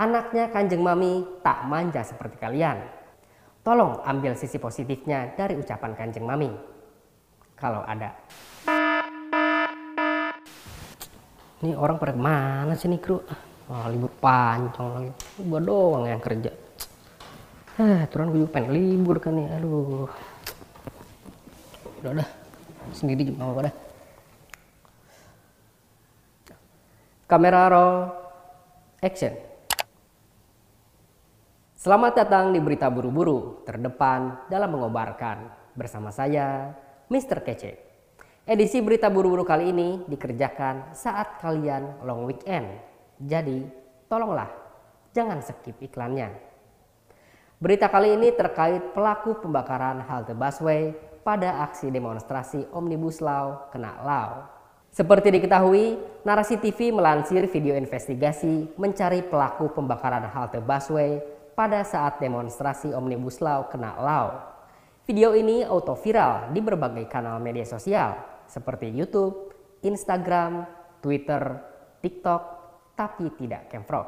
Anaknya Kanjeng Mami tak manja seperti kalian. Tolong ambil sisi positifnya dari ucapan Kanjeng Mami. Kalau ada. Ini orang pada mana sih nih kru? Wah, libur panjang lagi. Gua doang yang kerja. Eh, turun gue juga pengen libur kan nih. Aduh. Udah udah. Sendiri juga apa dah. Kamera roll. Action. Selamat datang di Berita Buru-Buru, terdepan dalam mengobarkan. Bersama saya, Mr. Kece. Edisi Berita Buru-Buru kali ini dikerjakan saat kalian long weekend. Jadi, tolonglah, jangan skip iklannya. Berita kali ini terkait pelaku pembakaran halte busway pada aksi demonstrasi Omnibus Law kena law. Seperti diketahui, Narasi TV melansir video investigasi mencari pelaku pembakaran halte busway pada saat demonstrasi Omnibus Law kena law. Video ini auto viral di berbagai kanal media sosial seperti YouTube, Instagram, Twitter, TikTok, tapi tidak Kemfrog.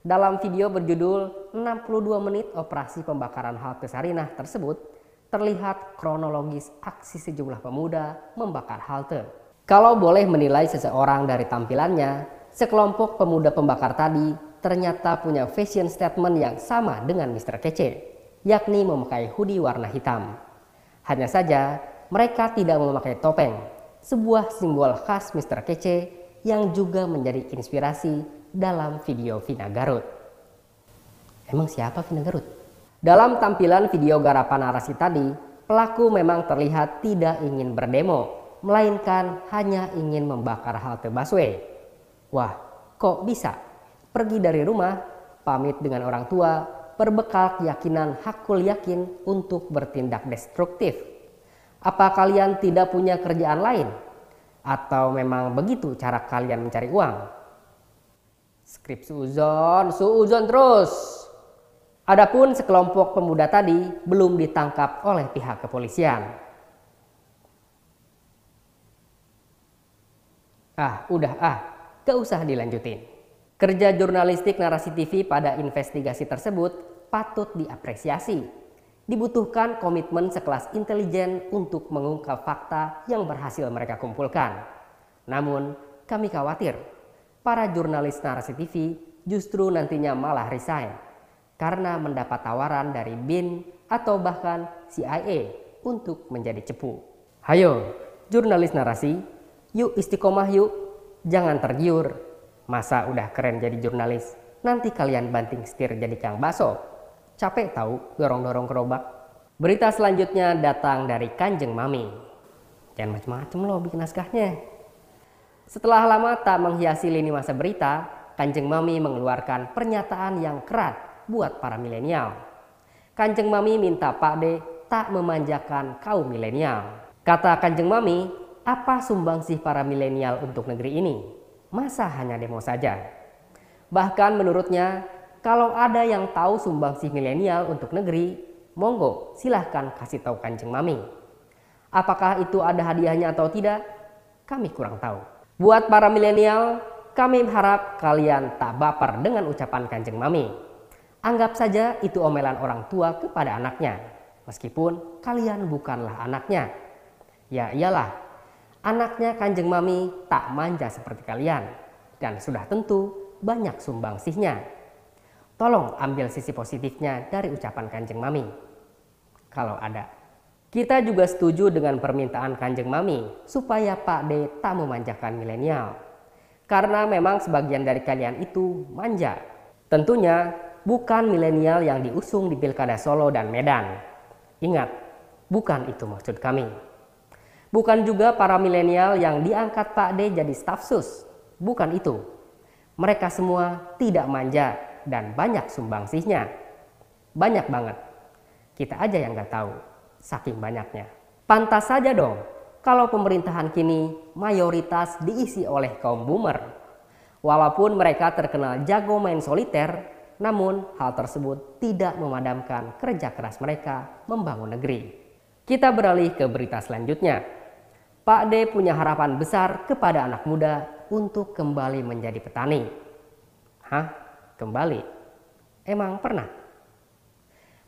Dalam video berjudul 62 menit operasi pembakaran halte Sarinah tersebut, terlihat kronologis aksi sejumlah pemuda membakar halte. Kalau boleh menilai seseorang dari tampilannya, sekelompok pemuda pembakar tadi ternyata punya fashion statement yang sama dengan Mr. Kece, yakni memakai hoodie warna hitam. Hanya saja, mereka tidak memakai topeng, sebuah simbol khas Mr. Kece yang juga menjadi inspirasi dalam video Vina Garut. Emang siapa Vina Garut? Dalam tampilan video garapan narasi tadi, pelaku memang terlihat tidak ingin berdemo, melainkan hanya ingin membakar halte busway. Wah, kok bisa? Pergi dari rumah, pamit dengan orang tua, berbekal keyakinan hakul yakin untuk bertindak destruktif. Apa kalian tidak punya kerjaan lain? Atau memang begitu cara kalian mencari uang? Skrip suuzon, suuzon terus. Adapun sekelompok pemuda tadi belum ditangkap oleh pihak kepolisian. Ah, udah ah, gak usah dilanjutin. Kerja jurnalistik narasi TV pada investigasi tersebut patut diapresiasi. Dibutuhkan komitmen sekelas intelijen untuk mengungkap fakta yang berhasil mereka kumpulkan. Namun, kami khawatir para jurnalis narasi TV justru nantinya malah resign karena mendapat tawaran dari BIN atau bahkan CIA untuk menjadi cepu. Hayo, jurnalis narasi, yuk istiqomah yuk, jangan tergiur Masa udah keren jadi jurnalis, nanti kalian banting setir jadi kang baso. Capek tahu dorong-dorong gerobak. Berita selanjutnya datang dari Kanjeng Mami. Jangan macem-macem loh bikin naskahnya. Setelah lama tak menghiasi lini masa berita, Kanjeng Mami mengeluarkan pernyataan yang kerat buat para milenial. Kanjeng Mami minta Pak D tak memanjakan kaum milenial. Kata Kanjeng Mami, apa sumbangsih para milenial untuk negeri ini? Masa hanya demo saja? Bahkan menurutnya, kalau ada yang tahu sumbangsih milenial untuk negeri, monggo silahkan kasih tahu kancing mami. Apakah itu ada hadiahnya atau tidak? Kami kurang tahu. Buat para milenial, kami harap kalian tak baper dengan ucapan kancing mami. Anggap saja itu omelan orang tua kepada anaknya, meskipun kalian bukanlah anaknya. Ya iyalah, Anaknya kanjeng mami tak manja seperti kalian dan sudah tentu banyak sumbangsihnya. Tolong ambil sisi positifnya dari ucapan kanjeng mami. Kalau ada. Kita juga setuju dengan permintaan kanjeng mami supaya Pak D tak memanjakan milenial. Karena memang sebagian dari kalian itu manja. Tentunya bukan milenial yang diusung di Pilkada Solo dan Medan. Ingat, bukan itu maksud kami. Bukan juga para milenial yang diangkat Pak D jadi staf sus. Bukan itu. Mereka semua tidak manja dan banyak sumbangsihnya. Banyak banget. Kita aja yang nggak tahu, saking banyaknya. Pantas saja dong kalau pemerintahan kini mayoritas diisi oleh kaum boomer. Walaupun mereka terkenal jago main soliter, namun hal tersebut tidak memadamkan kerja keras mereka membangun negeri. Kita beralih ke berita selanjutnya. Pak D punya harapan besar kepada anak muda untuk kembali menjadi petani. Hah? kembali. Emang pernah?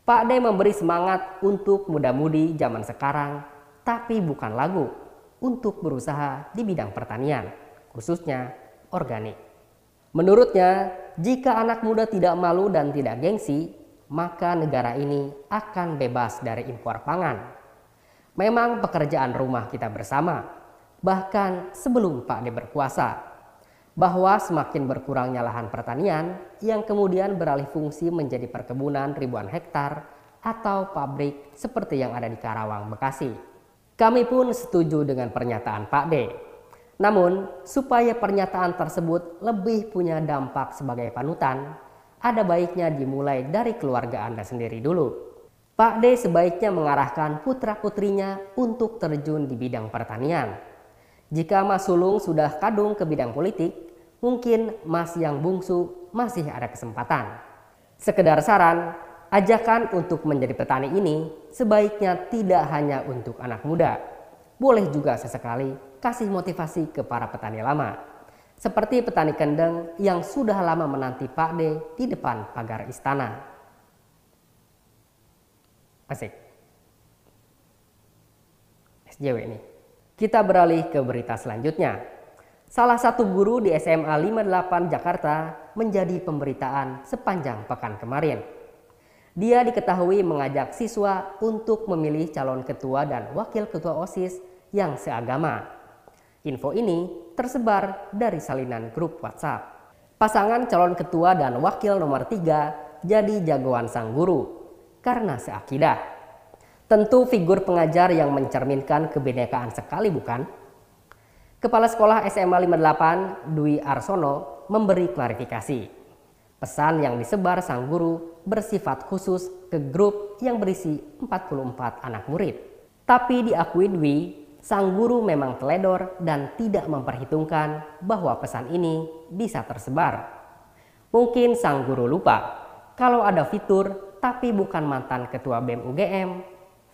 Pak D memberi semangat untuk muda-mudi zaman sekarang, tapi bukan lagu untuk berusaha di bidang pertanian, khususnya organik. Menurutnya, jika anak muda tidak malu dan tidak gengsi, maka negara ini akan bebas dari impor pangan. Memang pekerjaan rumah kita bersama, bahkan sebelum Pak D berkuasa, bahwa semakin berkurangnya lahan pertanian yang kemudian beralih fungsi menjadi perkebunan ribuan hektar atau pabrik seperti yang ada di Karawang, Bekasi. Kami pun setuju dengan pernyataan Pak D. Namun, supaya pernyataan tersebut lebih punya dampak sebagai panutan, ada baiknya dimulai dari keluarga Anda sendiri dulu. Pak D sebaiknya mengarahkan putra-putrinya untuk terjun di bidang pertanian jika Mas Sulung sudah kadung ke bidang politik, mungkin Mas yang bungsu masih ada kesempatan. Sekedar saran, ajakan untuk menjadi petani ini sebaiknya tidak hanya untuk anak muda. Boleh juga sesekali kasih motivasi ke para petani lama. Seperti petani kendeng yang sudah lama menanti Pak D di depan pagar istana. Asik. SJW ini. Kita beralih ke berita selanjutnya. Salah satu guru di SMA 58 Jakarta menjadi pemberitaan sepanjang pekan kemarin. Dia diketahui mengajak siswa untuk memilih calon ketua dan wakil ketua OSIS yang seagama. Info ini tersebar dari salinan grup WhatsApp. Pasangan calon ketua dan wakil nomor tiga jadi jagoan sang guru karena seakidah. Tentu figur pengajar yang mencerminkan kebinekaan sekali bukan? Kepala Sekolah SMA 58 Dwi Arsono memberi klarifikasi. Pesan yang disebar sang guru bersifat khusus ke grup yang berisi 44 anak murid. Tapi diakui Dwi, sang guru memang teledor dan tidak memperhitungkan bahwa pesan ini bisa tersebar. Mungkin sang guru lupa kalau ada fitur tapi bukan mantan ketua BEM UGM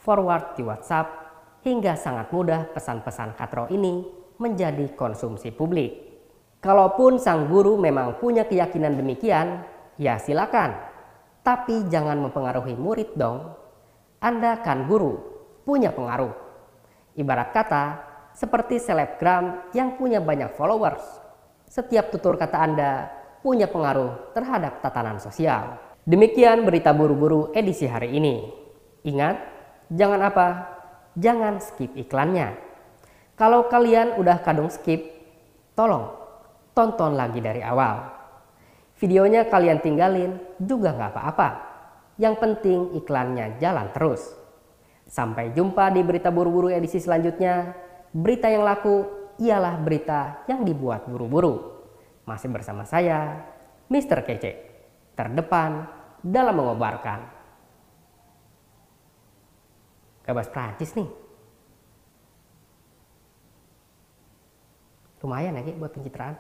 forward di WhatsApp, hingga sangat mudah pesan-pesan katro ini menjadi konsumsi publik. Kalaupun sang guru memang punya keyakinan demikian, ya silakan. Tapi jangan mempengaruhi murid dong. Anda kan guru, punya pengaruh. Ibarat kata, seperti selebgram yang punya banyak followers. Setiap tutur kata Anda punya pengaruh terhadap tatanan sosial. Demikian berita buru-buru edisi hari ini. Ingat, jangan apa? Jangan skip iklannya. Kalau kalian udah kadung skip, tolong tonton lagi dari awal. Videonya kalian tinggalin juga nggak apa-apa. Yang penting iklannya jalan terus. Sampai jumpa di berita buru-buru edisi selanjutnya. Berita yang laku ialah berita yang dibuat buru-buru. Masih bersama saya, Mr. Kece, terdepan dalam mengobarkan bahas Prancis nih. Lumayan ya buat pencitraan.